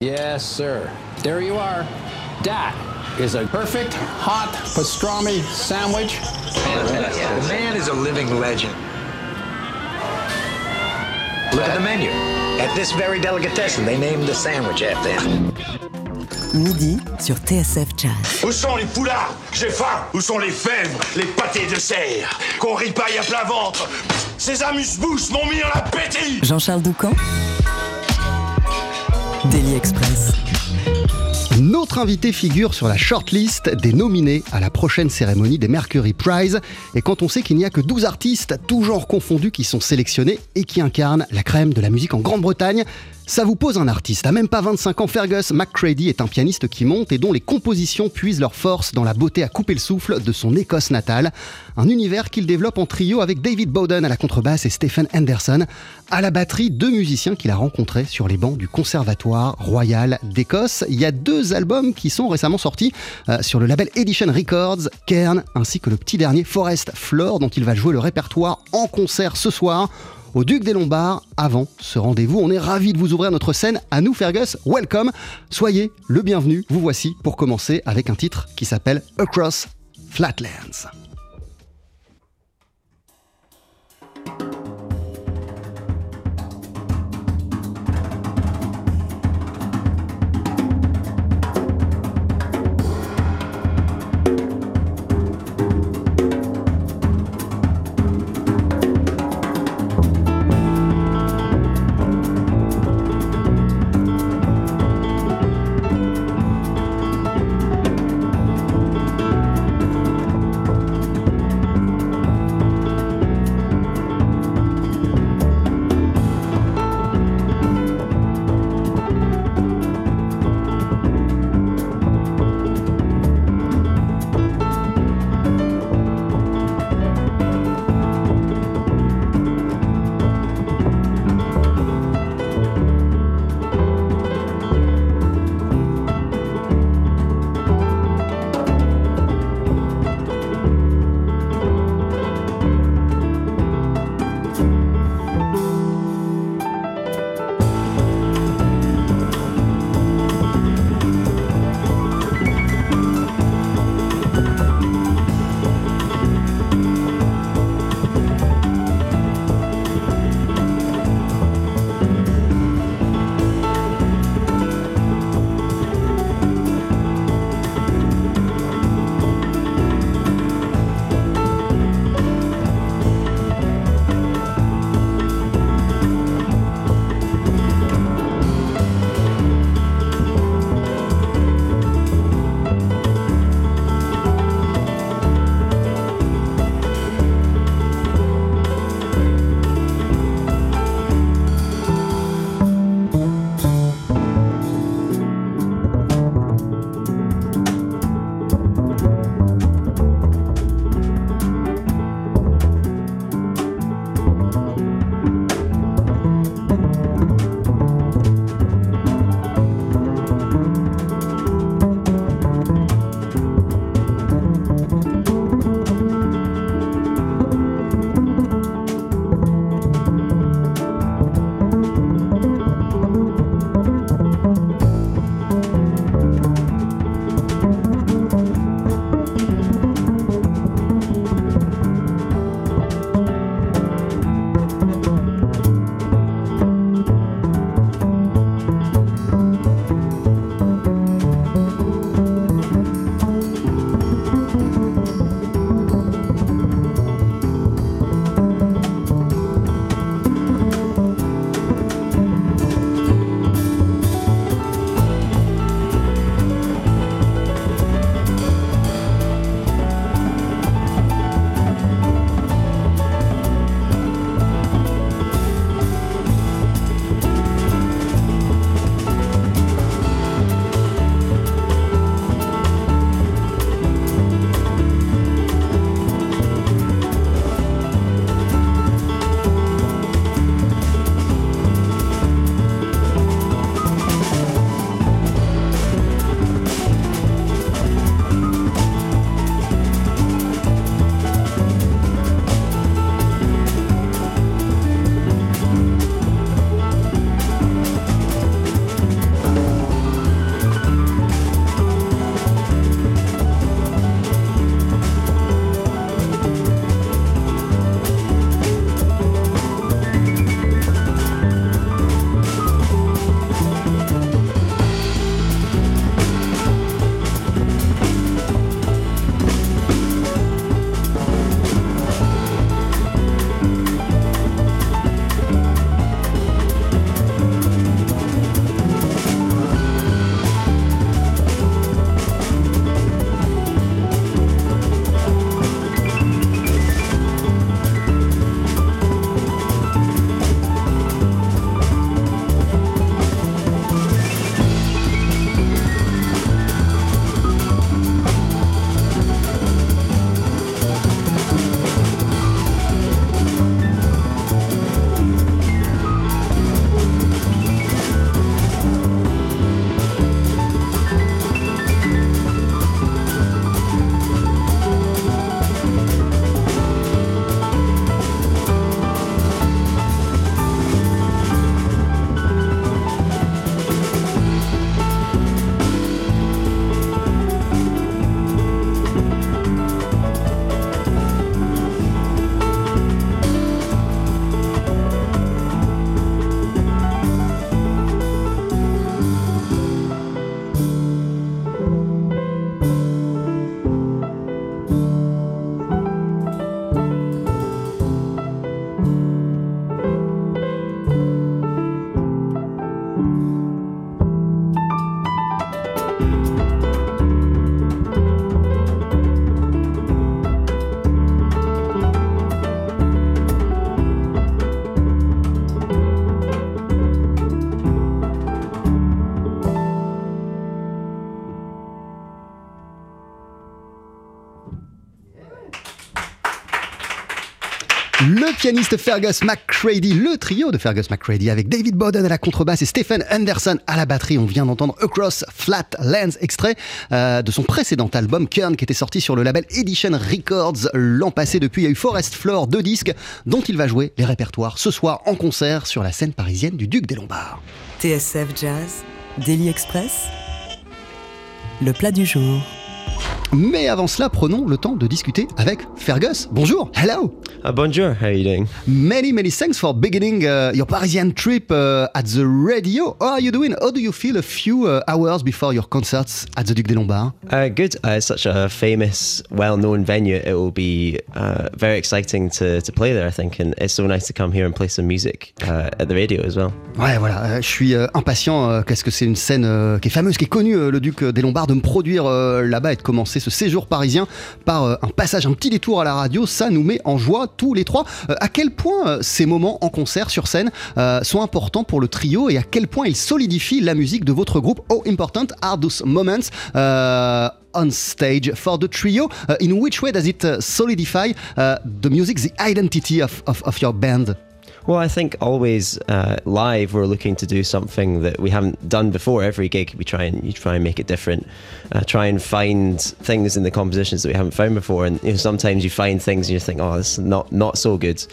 Yes, sir. There you are. That is a perfect hot pastrami sandwich. Fantastic. The man is a living legend. Look at the menu. At this very delicatessen, they named the sandwich after him. Midi sur TSF Jazz. Où sont les poulards J'ai faim Où sont les fèves? Les pâtés de serre Qu'on ripaille à plein ventre Ces amuse-bouches m'ont mis en appétit Jean-Charles Doucan. Daily Express. Notre invité figure sur la shortlist des nominés à la prochaine cérémonie des Mercury Prize. Et quand on sait qu'il n'y a que 12 artistes, tous genres confondus, qui sont sélectionnés et qui incarnent la crème de la musique en Grande-Bretagne, ça vous pose un artiste. À même pas 25 ans, Fergus McCready est un pianiste qui monte et dont les compositions puisent leur force dans la beauté à couper le souffle de son Écosse natale. Un univers qu'il développe en trio avec David Bowden à la contrebasse et Stephen Anderson à la batterie, deux musiciens qu'il a rencontrés sur les bancs du Conservatoire Royal d'Écosse. Il y a deux albums qui sont récemment sortis euh, sur le label Edition Records, Cairn, ainsi que le petit dernier Forest Floor dont il va jouer le répertoire en concert ce soir au Duc des Lombards. Avant ce rendez-vous, on est ravis de vous ouvrir notre scène. À nous, Fergus, welcome. Soyez le bienvenu. Vous voici pour commencer avec un titre qui s'appelle Across Flatlands. Pianiste Fergus McCready, le trio de Fergus McCready avec David Bowden à la contrebasse et Stephen Anderson à la batterie. On vient d'entendre Across Flat Lands, extrait euh, de son précédent album Kern qui était sorti sur le label Edition Records l'an passé. Depuis, il y a eu Forest Floor, deux disques dont il va jouer les répertoires ce soir en concert sur la scène parisienne du Duc des Lombards. TSF Jazz, Daily Express, le plat du jour. Mais avant cela, prenons le temps de discuter avec Fergus. Bonjour, hello. Uh, bonjour, how are you doing? Many, many thanks for beginning uh, your Parisian trip uh, at the radio. How are you doing? How do you feel a few uh, hours before your concerts at the Duc des Lombards? Uh, good. Uh, it's such a famous, well-known venue. It will be uh, very exciting to, to play there, I think, and it's so nice to come here and play some music uh, at the radio as well. Ouais, voilà, euh, je suis euh, impatient. euh, Qu'est-ce que c'est une scène qui est fameuse, qui est connue, le Duc des Lombards, de me produire là-bas et de commencer ce séjour parisien par euh, un passage, un petit détour à la radio. Ça nous met en joie tous les trois. Euh, à quel point euh, ces moments en concert sur scène sont importants pour le trio et à quel point ils solidifient la musique de votre groupe How important are those moments on stage for the trio? In which way does it solidify the music, the identity of your band? Well, I think always uh, live we're looking to do something that we haven't done before. Every gig we try and you try and make it different. Uh, try and find things in the compositions that we haven't found before. And you know, sometimes you find things and you think, oh, this is not not so good.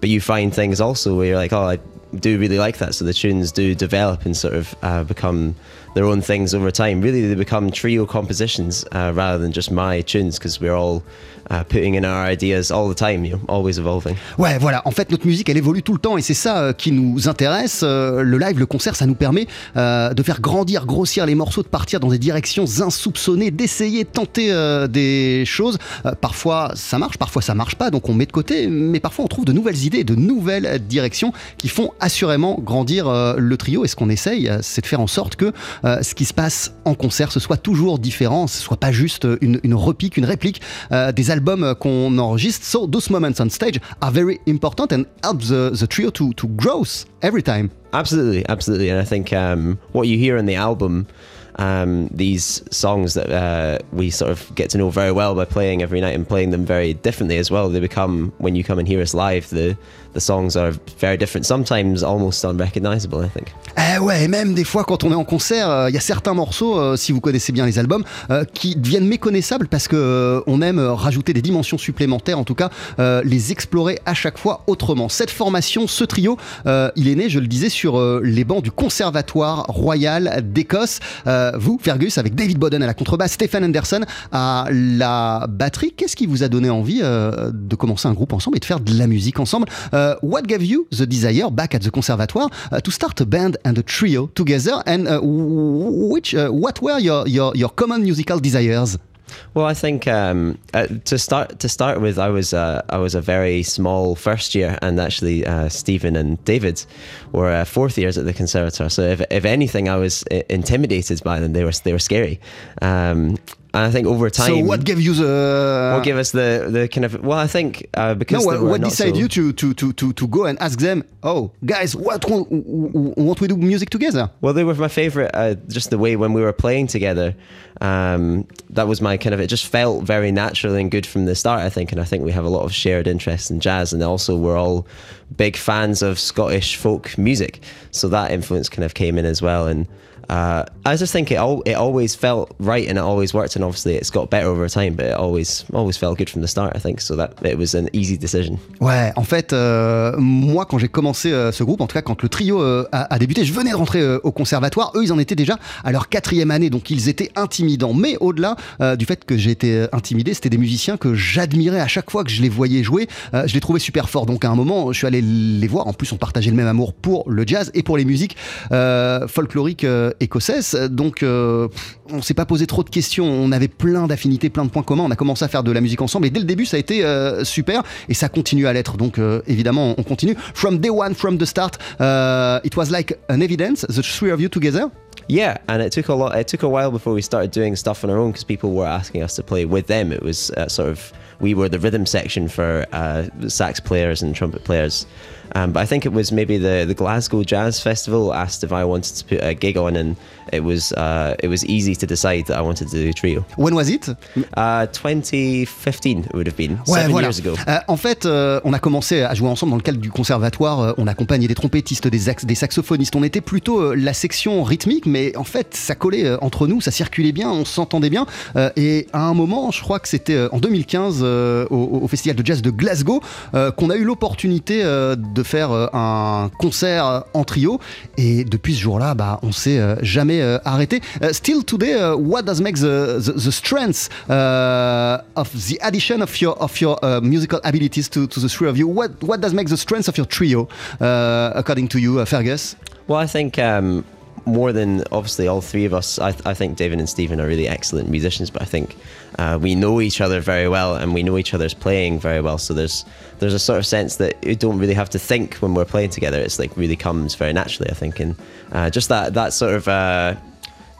But you find things also where you're like, oh, I do really like that. So the tunes do develop and sort of uh, become their own things over time. Really, they become trio compositions uh, rather than just my tunes because we're all uh, putting in our ideas all the time, you know, always evolving. Ouais, voilà. En fait, notre musique, elle évolue tout le temps et c'est ça euh, qui nous intéresse. Euh, le live, le concert, ça nous permet euh, de faire grandir, grossir les morceaux, de partir dans des directions insoupçonnées, d'essayer, de tenter des choses. Parfois, ça marche, parfois, ça marche pas, donc on met de côté. Mais parfois, on trouve de nouvelles idées, de nouvelles directions qui font assurément grandir euh, le trio. Et ce qu'on essaye, euh, c'est de faire en sorte que euh, ce qui se passe en concert, ce soit toujours différent, ce soit pas juste une, repique, une réplique des albums qu'on enregistre. So those moments on stage are very important and help the, the trio to, to grow every time. Absolutely, absolutely. And I think um, what you hear on the album, um, these songs that uh, we sort of get to know very well by playing every night and playing them very differently as well. They become, when you come and hear us live, the, the songs are very different, sometimes almost unrecognizable, I think. Eh ouais, et même des fois quand on est en concert, euh, il y a certains morceaux, euh, si vous connaissez bien les albums, euh, qui deviennent méconnaissables parce que euh, on aime euh, rajouter des dimensions supplémentaires, en tout cas euh, les explorer à chaque fois autrement. Cette formation, ce trio, euh, il est né, je le disais, sur euh, les bancs du Conservatoire Royal d'Écosse. Euh, vous, Fergus, avec David Bowden à la contrebasse, Stephen Anderson à la batterie. Qu'est-ce qui vous a donné envie euh, de commencer un groupe ensemble et de faire de la musique ensemble? Euh, What gave you the desire back at the Conservatoire uh, to start a band and a trio together? And uh, which, uh, what were your, your, your common musical desires? Well, I think um, uh, to start to start with, I was uh, I was a very small first year, and actually uh, Stephen and David were uh, fourth years at the conservatoire. So if, if anything, I was i- intimidated by them. They were they were scary. Um, and I think over time, So what gave you the... what gave us the the kind of well, I think uh, no, because what, they were what decided so- you to, to, to, to, to go and ask them, oh, guys, what won't we do music together? Well, they were my favorite. Uh, just the way when we were playing together, um, that was my kind of. It just felt very natural and good from the start. I think, and I think we have a lot of shared interests in jazz, and also we're all big fans of Scottish folk music. So that influence kind of came in as well. And uh, I just think it all it always felt right, and it always worked. And obviously, it's got better over time, but it always always felt good from the start. I think so that it was an easy decision. Ouais, en fait, euh, moi, quand j'ai commencé euh, ce groupe, en tout cas quand le trio euh, a, débuté, je venais de rentrer au conservatoire. Eux, ils en étaient déjà à leur quatrième année, donc ils étaient intimidants. Mais au-delà du fait que j'ai été intimidé, c'était des musiciens que j'admirais à chaque fois que je les voyais jouer. Je les trouvais super forts. Donc à un moment, je suis allé les voir. En plus, on partageait le même amour pour le jazz et pour les musiques folkloriques euh, écossaises. Donc, euh, on s'est pas posé trop de questions. On avait plein d'affinités, plein de points communs. On a commencé à faire de la musique ensemble et dès le début, ça a été euh, super et ça continue à l'être. Donc, évidemment, on continue. From day one, from the start, it was like an evidence, the three of you together. Yeah, and it took a lot. It took a while before we started doing stuff on our own because people were asking us to play with them. It was uh, sort of we were the rhythm section for uh, sax players and trumpet players. Um, but I think it was maybe the, the Glasgow Jazz Festival asked if I wanted to put a gig on, and it was uh, it was easy to decide that I wanted to do trio. When was it? Uh, 2015 it would have been Ouais, seven voilà. years ago. Euh, en fait, euh, on a commencé à jouer ensemble dans le cadre du conservatoire. Euh, on accompagnait des trompettistes, des, ax- des saxophonistes. On était plutôt la section rythmique, mais en fait, ça collait entre nous, ça circulait bien, on s'entendait bien. Et à un moment, je crois que c'était en 2015 euh, au, au Festival de Jazz de Glasgow, qu'on a eu l'opportunité de faire euh, un concert euh, en trio. Et depuis ce jour-là, bah, on s'est euh, jamais arrêté. Still today, what does make the, the, strength uh, of the addition of your of your uh, musical abilities to, to the three of you? What what does make the strength of your trio, uh, according to you, uh, Fergus? Well, I think um, more than obviously all three of us, I, I think David and Stephen are really excellent musicians. But I think uh, we know each other very well, and we know each other's playing very well. So there's there's a sort of sense that you don't really have to think when we're playing together. It's like really comes very naturally, I think, and uh, just that that sort of. Uh,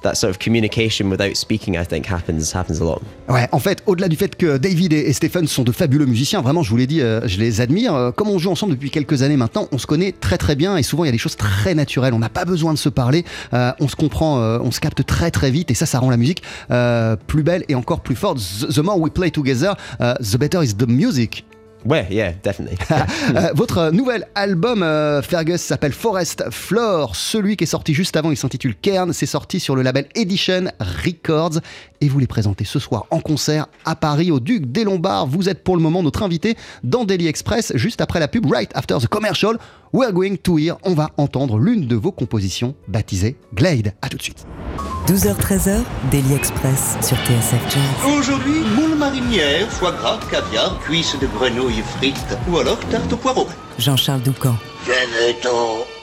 that sort of communication without speaking, I think, happens happens a lot. Ouais, en fait, au-delà du fait que David et, Stephen sont de fabuleux musiciens, vraiment, je vous l'ai dit, euh, je les admire. Euh, comme on joue ensemble depuis quelques années maintenant, on se connaît très très bien et souvent il y a des choses très naturelles. On n'a pas besoin de se parler, euh, on se comprend, on se capte très très vite et ça, ça rend la musique plus belle et encore plus forte. The, more we play together, the better is the music. Ouais, yeah, definitely. Euh, votre nouvel album, euh, Fergus, s'appelle Forest Floor. Celui qui est sorti juste avant, il s'intitule Cairn. C'est sorti sur le label Edition Records. Et vous les présentez ce soir en concert à Paris, au Duc des Lombards. Vous êtes pour le moment notre invité dans Daily Express. Juste après la pub, right after the commercial, we're going to hear, on va entendre l'une de vos compositions baptisée Glade. À tout de suite. 12h-13h, Daily Express sur TSF Jazz. Aujourd'hui, moule marinière, foie gras, caviar, cuisses de grenouille frites ou alors tarte au poireau. Jean-Charles Doucan. Venez-t'en Venez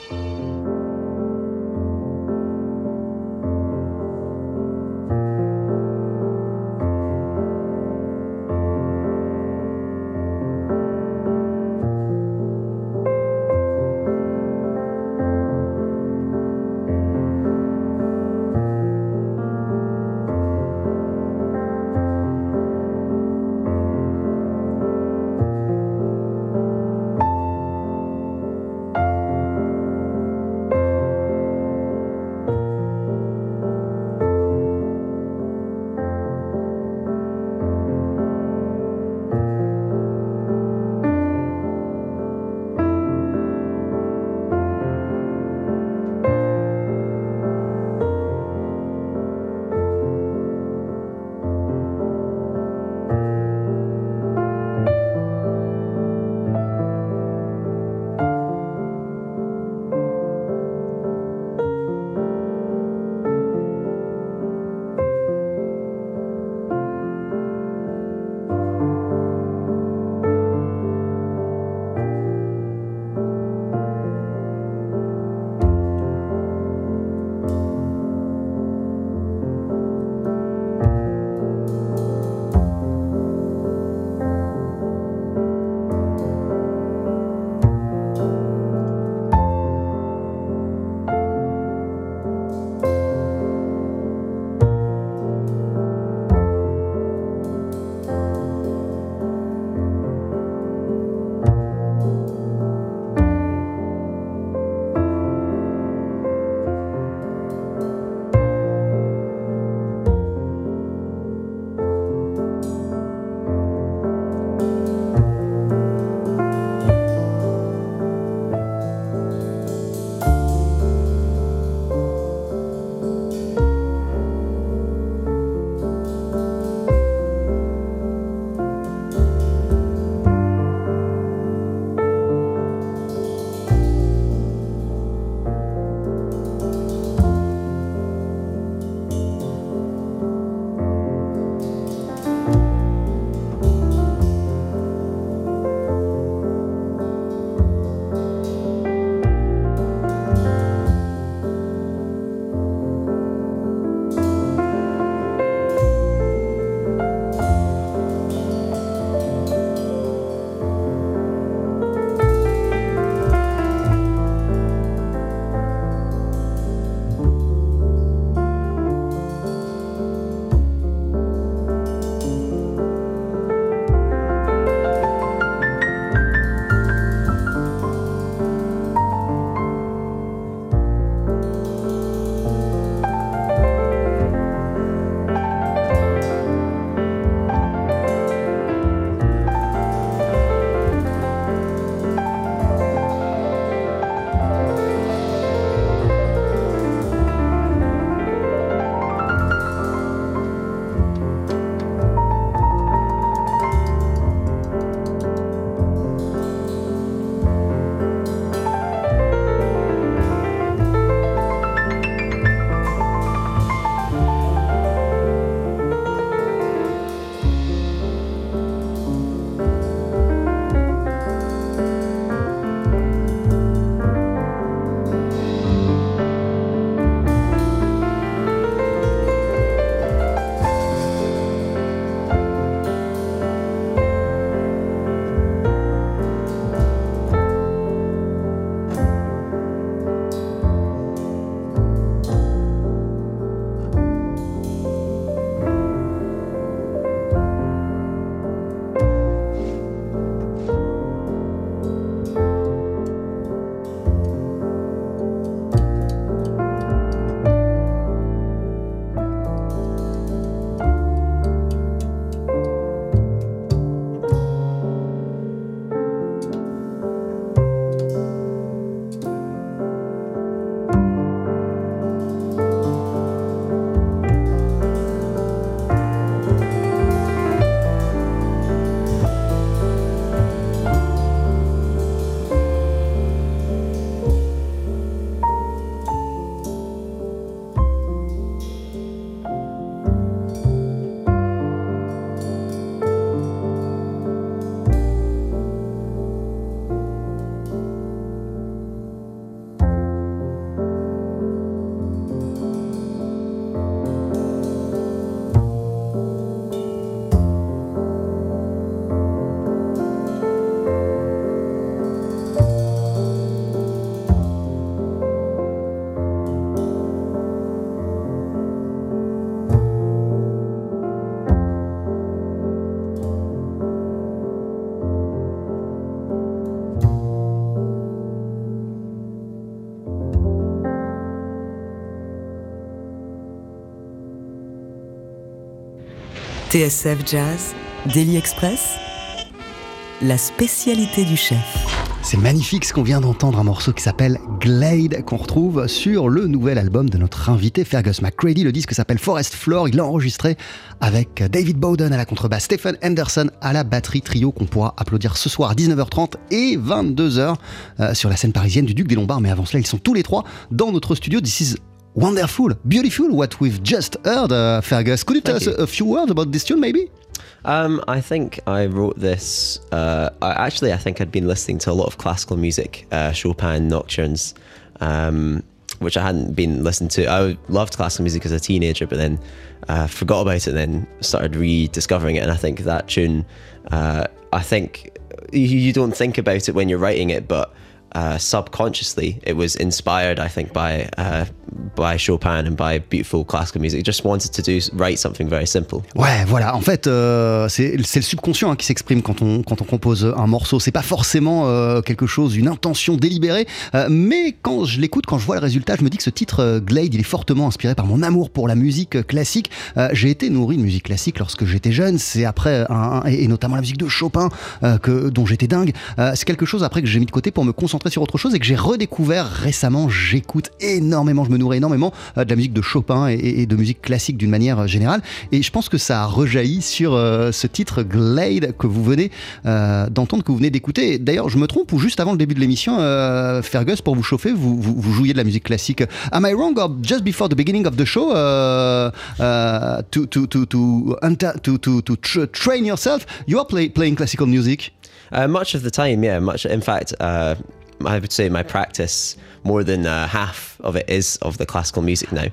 TSF Jazz, Daily Express, la spécialité du chef. C'est magnifique ce qu'on vient d'entendre, un morceau qui s'appelle Glade, qu'on retrouve sur le nouvel album de notre invité Fergus McCready. Le disque s'appelle Forest Floor. Il l'a enregistré avec David Bowden à la contrebasse, Stephen Anderson à la batterie, trio qu'on pourra applaudir ce soir à 19h30 et 22h euh, sur la scène parisienne du Duc des Lombards. Mais avant cela, ils sont tous les trois dans notre studio. This is wonderful, beautiful what we've just heard, uh, Fergus. Could you tell Thank us a, a few words about this tune, maybe? Um, I think I wrote this. Uh, I, actually, I think I'd been listening to a lot of classical music, uh, Chopin nocturnes, um, which I hadn't been listening to. I loved classical music as a teenager, but then uh, forgot about it, and then started rediscovering it. And I think that tune, uh, I think you, you don't think about it when you're writing it, but uh, subconsciously, it was inspired, I think, by uh, by Chopin and by beautiful classical music. Just wanted to do write something very simple. Ouais, voilà. En fait, euh, c'est le subconscient hein, qui s'exprime quand on, quand on compose un morceau. C'est pas forcément euh, quelque chose, une intention délibérée. euh, mais quand je l'écoute, quand je vois le résultat, je me dis que ce titre Glade, il est fortement inspiré par mon amour pour la musique classique. J'ai été nourri de musique classique lorsque j'étais jeune. C'est après, et notamment la musique de Chopin, que, dont j'étais dingue. C'est quelque chose après que j'ai mis de côté pour me concentrer sur autre chose et que j'ai redécouvert récemment. J'écoute énormément, je me nourris énormément euh, de la musique de Chopin et, de musique classique d'une manière euh, générale. Et je pense que ça a rejailli sur euh, ce titre Glade que vous venez d'entendre, que vous venez d'écouter. D'ailleurs, je me trompe ou juste avant le début de l'émission, Fergus, pour vous chauffer, vous, jouiez de la musique classique. Am I wrong or just before the beginning of the show to, to, to, to, train yourself, you are play, playing classical music? Uh, much of the time, yeah. Much, in fact, uh, I would say my practice more than uh, half of it is of the classical music now,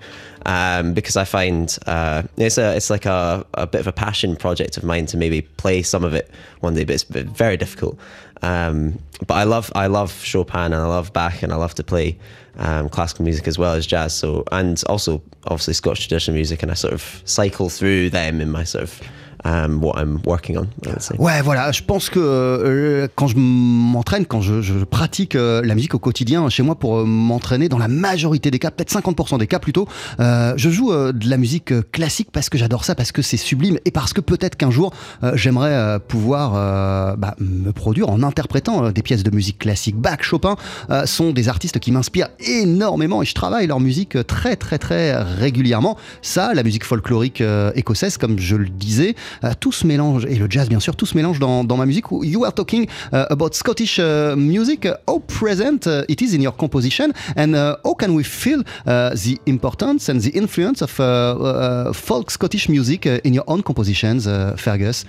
um, because I find uh, it's a it's like a, a bit of a passion project of mine to maybe play some of it one day, but it's very difficult. Um, but I love I love Chopin and I love Bach and I love to play um, classical music as well as jazz. So and also obviously Scottish traditional music, and I sort of cycle through them in my sort of um, what I'm working on. Ouais, voilà, je pense que euh, quand je m'entraîne, quand je, pratique euh, la musique au quotidien chez moi pour euh, m'entraîner, dans la majorité des cas, peut-être 50% des cas plutôt, je joue de la musique classique parce que j'adore ça, parce que c'est sublime et parce que peut-être qu'un jour j'aimerais pouvoir bah, me produire en interprétant des pièces de musique classique. Bach, Chopin sont des artistes qui m'inspirent énormément et je travaille leur musique très très très régulièrement. Ça, la musique folklorique écossaise, comme je le disais, tout se mélange, et le jazz bien sûr, tout se mélange dans, ma musique. You are talking uh, about Scottish uh, music, how present uh, it is in your composition, and uh, how can we feel uh, the importance and the influence of uh, folk Scottish music in your own compositions, Fergus?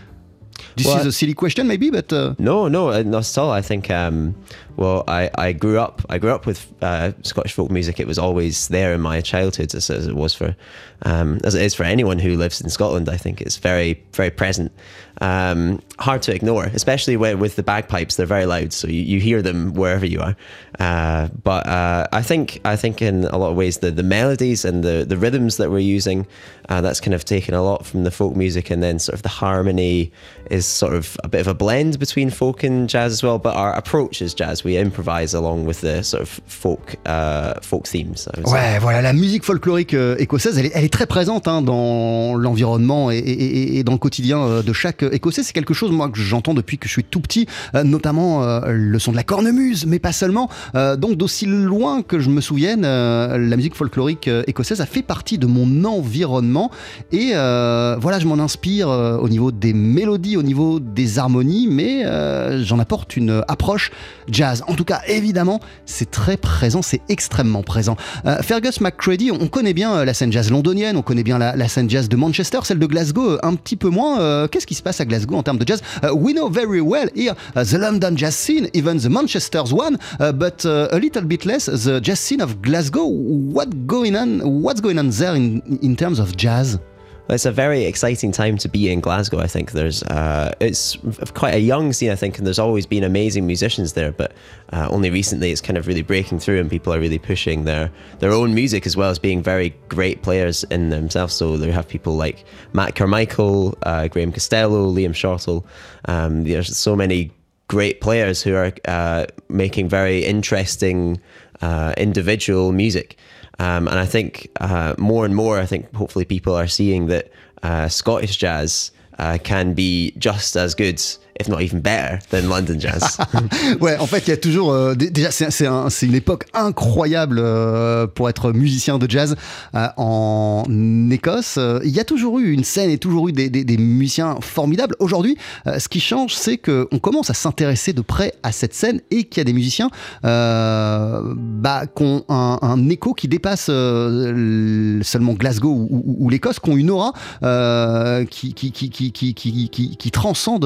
This Well, is a silly question maybe, but... Uh, No, no, uh, not at all. I think, um, well, I, I grew up. I grew up with uh, Scottish folk music. It was always there in my childhood, as, as it was for, um, as it is for anyone who lives in Scotland. I think it's very, very present. Um, hard to ignore, especially with the bagpipes. They're very loud, so you, hear them wherever you are. Uh, but uh, I think, I think in a lot of ways, the, melodies and the, rhythms that we're using, uh, that's kind of taken a lot from the folk music, and then sort of the harmony is sort of a bit of a blend between folk and jazz as well. But our approach is jazz. We improvise along with the sort of folk uh, folk themes. Voilà, la musique folklorique euh, écossaise, est, très présente hein, dans l'environnement et, dans le quotidien euh, de chaque Écossais. C'est quelque chose, moi, que j'entends depuis que je suis tout petit, euh, notamment euh, le son de la cornemuse, mais pas seulement. Euh, donc, d'aussi loin que je me souvienne, la musique folklorique écossaise a fait partie de mon environnement. Et voilà, je m'en inspire au niveau des mélodies, au niveau des harmonies, mais j'en apporte une approche jazz. En tout cas, évidemment, c'est très présent, c'est extrêmement présent. Fergus McCready, on connaît bien la scène jazz londonienne, on connaît bien la, scène jazz de Manchester, celle de Glasgow un petit peu moins. Qu'est-ce qui se passe à Glasgow en termes de jazz Uh, We know very well here uh, the London jazz scene, even the Manchester's one, uh, but a little bit less the jazz scene of Glasgow. What going on? What's going on there in, in terms of jazz? It's a very exciting time to be in Glasgow. I think there's uh, it's quite a young scene. I think, and there's always been amazing musicians there, but uh, only recently it's kind of really breaking through, and people are really pushing their their own music as well as being very great players in themselves. So they have people like Matt Carmichael, uh, Graham Costello, Liam Shortle. Um, there's so many great players who are uh, making very interesting uh, individual music. Um, and I think uh, more and more, I think hopefully people are seeing that uh, Scottish jazz uh, can be just as good, if not even better, than London jazz. ouais, en fait, il y a toujours. euh, dé- déjà, c'est un- une époque incroyable euh, pour être musicien de jazz euh, en Écosse. Il y a toujours eu une scène et toujours eu des, des- musiciens formidables. Aujourd'hui, ce qui change, c'est qu'on commence à s'intéresser de près à cette scène et qu'il y a des musiciens bah, qui ont un, écho qui dépasse seulement Glasgow ou, l'Écosse, qui ont une aura qui, qui, qui, qui, transcende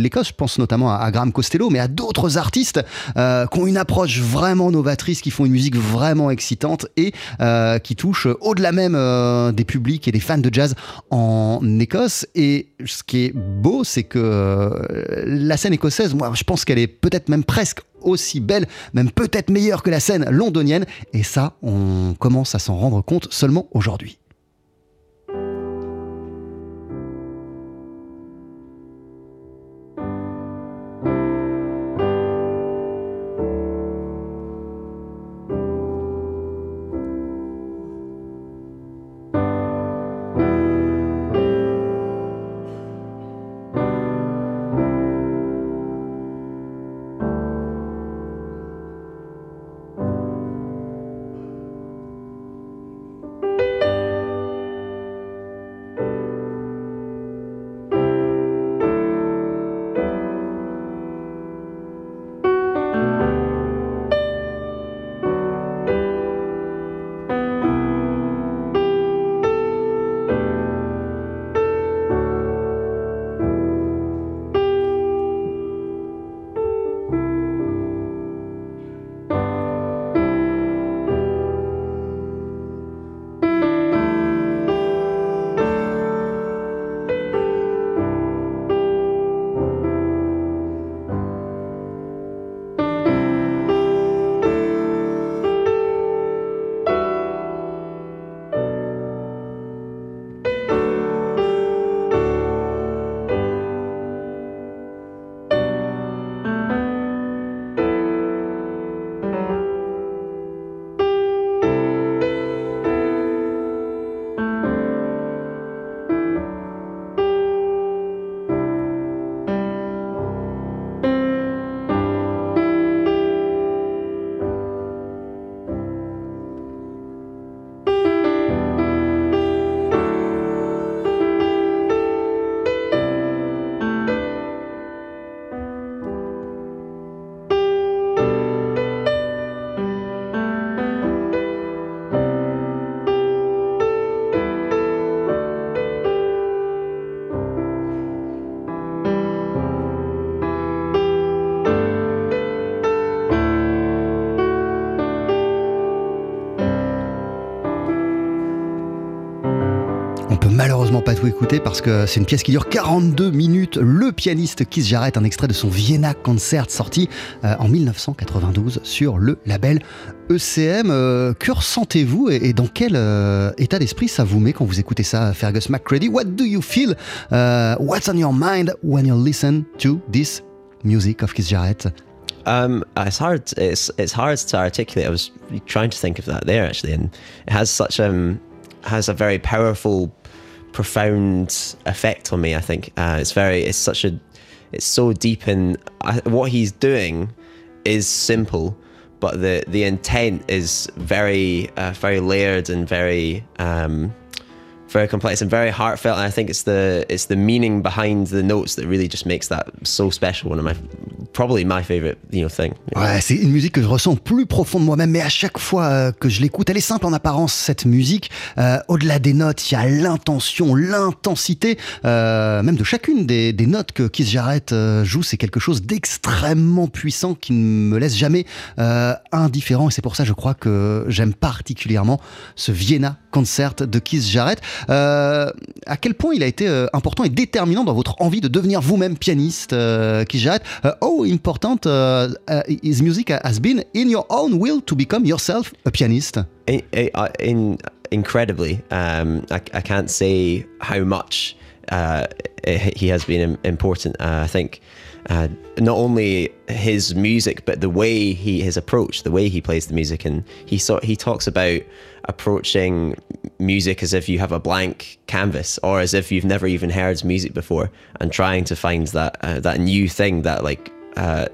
l'Écosse. Je pense notamment à, à Graham Costello, mais à d'autres artistes euh, qui ont une approche vraiment novatrice, qui font une musique vraiment excitante et euh, qui touchent au-delà même euh, des publics et des fans de jazz en Écosse. Et ce qui est beau, c'est que euh, la scène écossaise, moi, je pense qu'elle est peut-être même presque aussi belle, même peut-être meilleure que la scène londonienne. Et ça, on commence à s'en rendre compte seulement aujourd'hui. Tout écouter parce que c'est une pièce qui dure 42 minutes. Le pianiste Keith Jarrett, un extrait de son Vienna Concert sorti euh, en 1992 sur le label ECM. Euh, que ressentez-vous et, dans quel euh, état d'esprit ça vous met quand vous écoutez ça, Fergus McCready? What do you feel What's on your mind when you listen to this music of Keith Jarrett? Um, it's hard. It's it's hard to articulate. I was trying to think of that there actually, and it has such um has a very powerful, profound effect on me. I think uh, it's very. It's such a. It's so deep in what he's doing is simple, but the the intent is very uh, very layered and very um, very complex and very heartfelt. And I think it's the it's the meaning behind the notes that really just makes that so special. One of my probably my favorite you know thing. Ouais, c'est une musique que je ressens plus profond de moi-même, mais à chaque fois euh, que je l'écoute, elle est simple en apparence, cette musique. Euh, Au-delà des notes, il y a l'intention, l'intensité, euh, même de chacune des, notes que Keith Jarrett joue, c'est quelque chose d'extrêmement puissant qui ne me laisse jamais indifférent. Et c'est pour ça, je crois que j'aime particulièrement ce Vienna Concert de Keith Jarrett. À quel point il a été important et déterminant dans votre envie de devenir vous-même pianiste, Keith Jarrett? Euh, Important uh, uh, his music has been in your own will to become yourself a pianist? in, in incredibly um, I, I can't say how much uh, he has been important uh, I think uh, not only his music but the way he his approach, the way he plays the music, and he sort he talks about approaching music as if you have a blank canvas or as if you've never even heard music before, and trying to find that uh, that new thing that like. Uh,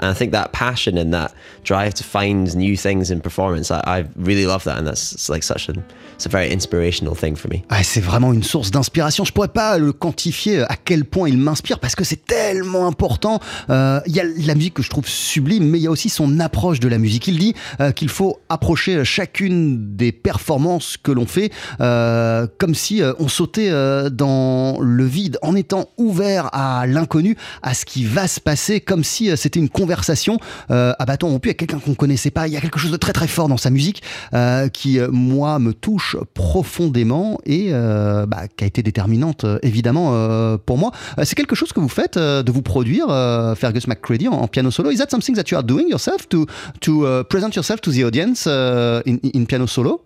and I think that passion and that drive to find new things in performance, I, I really love that, and that's like such an it's a very inspirational thing for me. Ah, c'est vraiment une source d'inspiration. Je pourrais pas le quantifier à quel point il m'inspire parce que c'est tellement important. Euh, Il y a la musique que je trouve sublime, mais il y a aussi son approche de la musique. Il dit euh, qu'il faut approcher chacune des performances que l'on fait euh, comme si euh, on sautait euh, dans le vide, en étant ouvert à l'inconnu, à ce qui va se passer, comme si euh, c'était une conversation euh, à bâton rompu avec quelqu'un qu'on connaissait pas. Il y a quelque chose de très très fort dans sa musique euh, qui, euh, moi, me touche profondément et bah, qui a été déterminante évidemment pour moi. C'est quelque chose que vous faites de vous produire, Fergus McCready, en, en piano solo. Is that something that you are doing yourself to to uh, present yourself to the audience uh, in, in piano solo?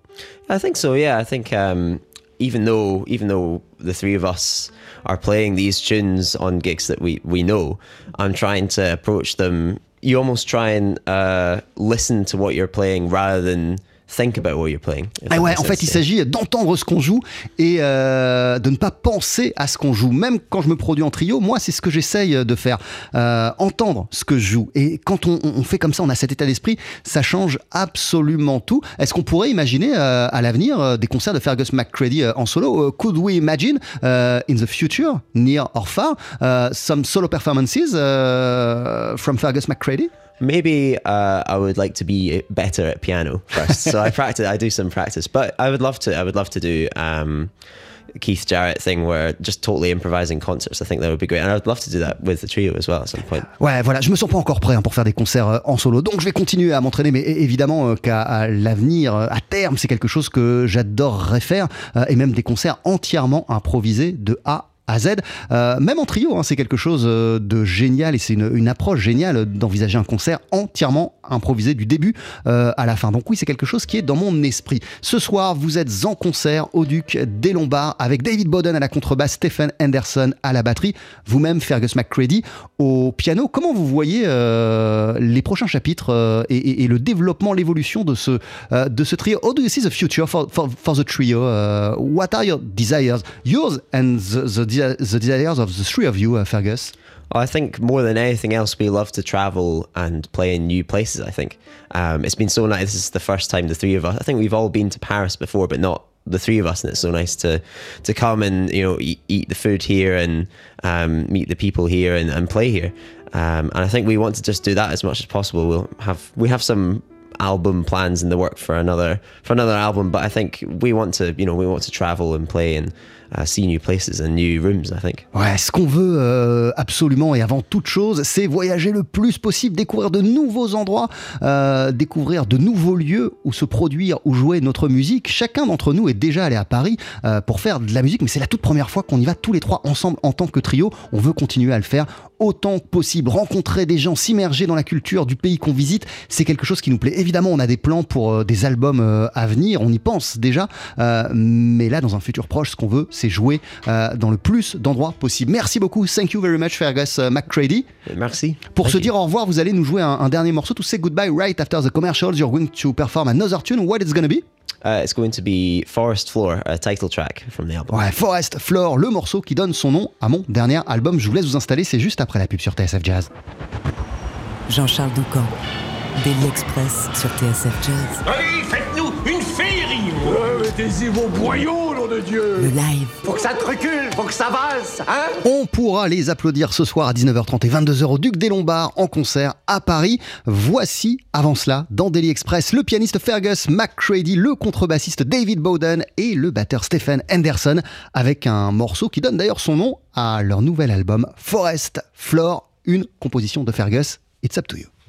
I think so. Yeah, I think um, even though even though the three of us are playing these tunes on gigs that we we know, I'm trying to approach them. You almost try and uh, listen to what you're playing rather than think about what you're playing. Ah ouais, en fait, il s'agit d'entendre ce qu'on joue et euh, de ne pas penser à ce qu'on joue. Même quand je me produis en trio, moi, c'est ce que j'essaye de faire. Euh, entendre ce que je joue. Et quand on, on fait comme ça, on a cet état d'esprit, ça change absolument tout. Est-ce qu'on pourrait imaginer euh, à l'avenir des concerts de Fergus McCready en solo? Could we imagine in the future, near or far, some solo performances from Fergus McCready? Maybe uh, I would like to be better at piano first. so I practice. I do some practice, but I would love to. I would love to do um, Keith Jarrett thing where just totally improvising concerts. I think that would be great, and I'd love to do that with the trio as well at some point. Ouais, voilà, je me sens pas encore prêt hein, pour faire des concerts euh, en solo, donc je vais continuer à m'entraîner, mais évidemment euh, qu'à l'avenir, euh, à terme, c'est quelque chose que j'adorerais faire, euh, et même des concerts entièrement improvisés de A à. Euh, même en trio, hein, c'est quelque chose euh, de génial et c'est une, approche géniale d'envisager un concert entièrement improvisé du début euh, à la fin. Donc oui, c'est quelque chose qui est dans mon esprit. Ce soir, vous êtes en concert au Duc des Lombards avec David Bowden à la contrebasse, Stephen Anderson à la batterie, vous-même Fergus McCready au piano. Comment vous voyez les prochains chapitres et, le développement, l'évolution de ce, de ce trio? How do you see the future for, for, the trio What are your desires, yours and the, the desires of the three of you, uh, Fergus I think more than anything else, we love to travel and play in new places. I think um, it's been so nice. This is the first time the three of us. I think we've all been to Paris before, but not the three of us. And it's so nice to to come and you know eat, eat the food here and um, meet the people here and, and play here. Um, and I think we want to just do that as much as possible. We'll have we have some album plans in the work for another for another album, but I think we want to you know we want to travel and play and uh, see new places and new rooms. I think. Ouais, ce qu'on veut euh, absolument et avant toute chose, c'est voyager le plus possible, découvrir de nouveaux endroits, euh, découvrir de nouveaux lieux où se produire, où jouer notre musique. Chacun d'entre nous est déjà allé à Paris euh, pour faire de la musique, mais c'est la toute première fois qu'on y va tous les trois ensemble en tant que trio. On veut continuer à le faire autant que possible, rencontrer des gens, s'immerger dans la culture du pays qu'on visite, c'est quelque chose qui nous plaît. Évidemment, on a des plans pour des albums à venir, on y pense déjà, mais là, dans un futur proche, ce qu'on veut, jouer euh, dans le plus d'endroits possible. Merci beaucoup, thank you very much, Fergus uh, McCready. Merci. Pour Thank se you. dire au revoir, vous allez nous jouer un, un dernier morceau, to say goodbye right after the commercials. You're going to perform another tune. What it's gonna be? Uh, it's going to be Forest Floor, a title track from the album. Ouais, Forest Floor, le morceau qui donne son nom à mon dernier album. Je vous laisse vous installer, c'est juste après la pub sur TSF Jazz. Jean-Charles Doucan, Daily Express sur TSF Jazz. Allez, faites-nous Mettez-y vos boyaux, nom de Dieu Le live, Faut que ça te recule, faut que ça valse, hein On pourra les applaudir ce soir à 19h30 et 22h au Duc des Lombards en concert à Paris. Voici, avant cela, dans Daily Express, le pianiste Fergus McCready, le contrebassiste David Bowden et le batteur Stephen Anderson avec un morceau qui donne d'ailleurs son nom à leur nouvel album Forest Floor, une composition de Fergus. It's up to you.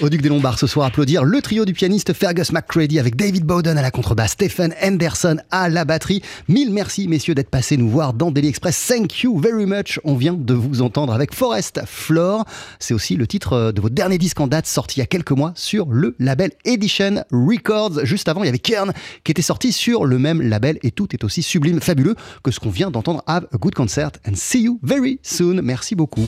Au Duc des Lombards ce soir applaudir le trio du pianiste Fergus McCready avec David Bowden à la contrebasse, Stephen Anderson à la batterie. Mille merci messieurs d'être passés nous voir dans Daily Express. Thank you very much. On vient de vous entendre avec Forest Floor. C'est aussi le titre de votre dernier disque en date sorti il y a quelques mois sur le label Edition Records. Juste avant, il y avait Kern qui était sorti sur le même label et tout est aussi sublime, fabuleux que ce qu'on vient d'entendre. Have a good concert and see you very soon. Merci beaucoup.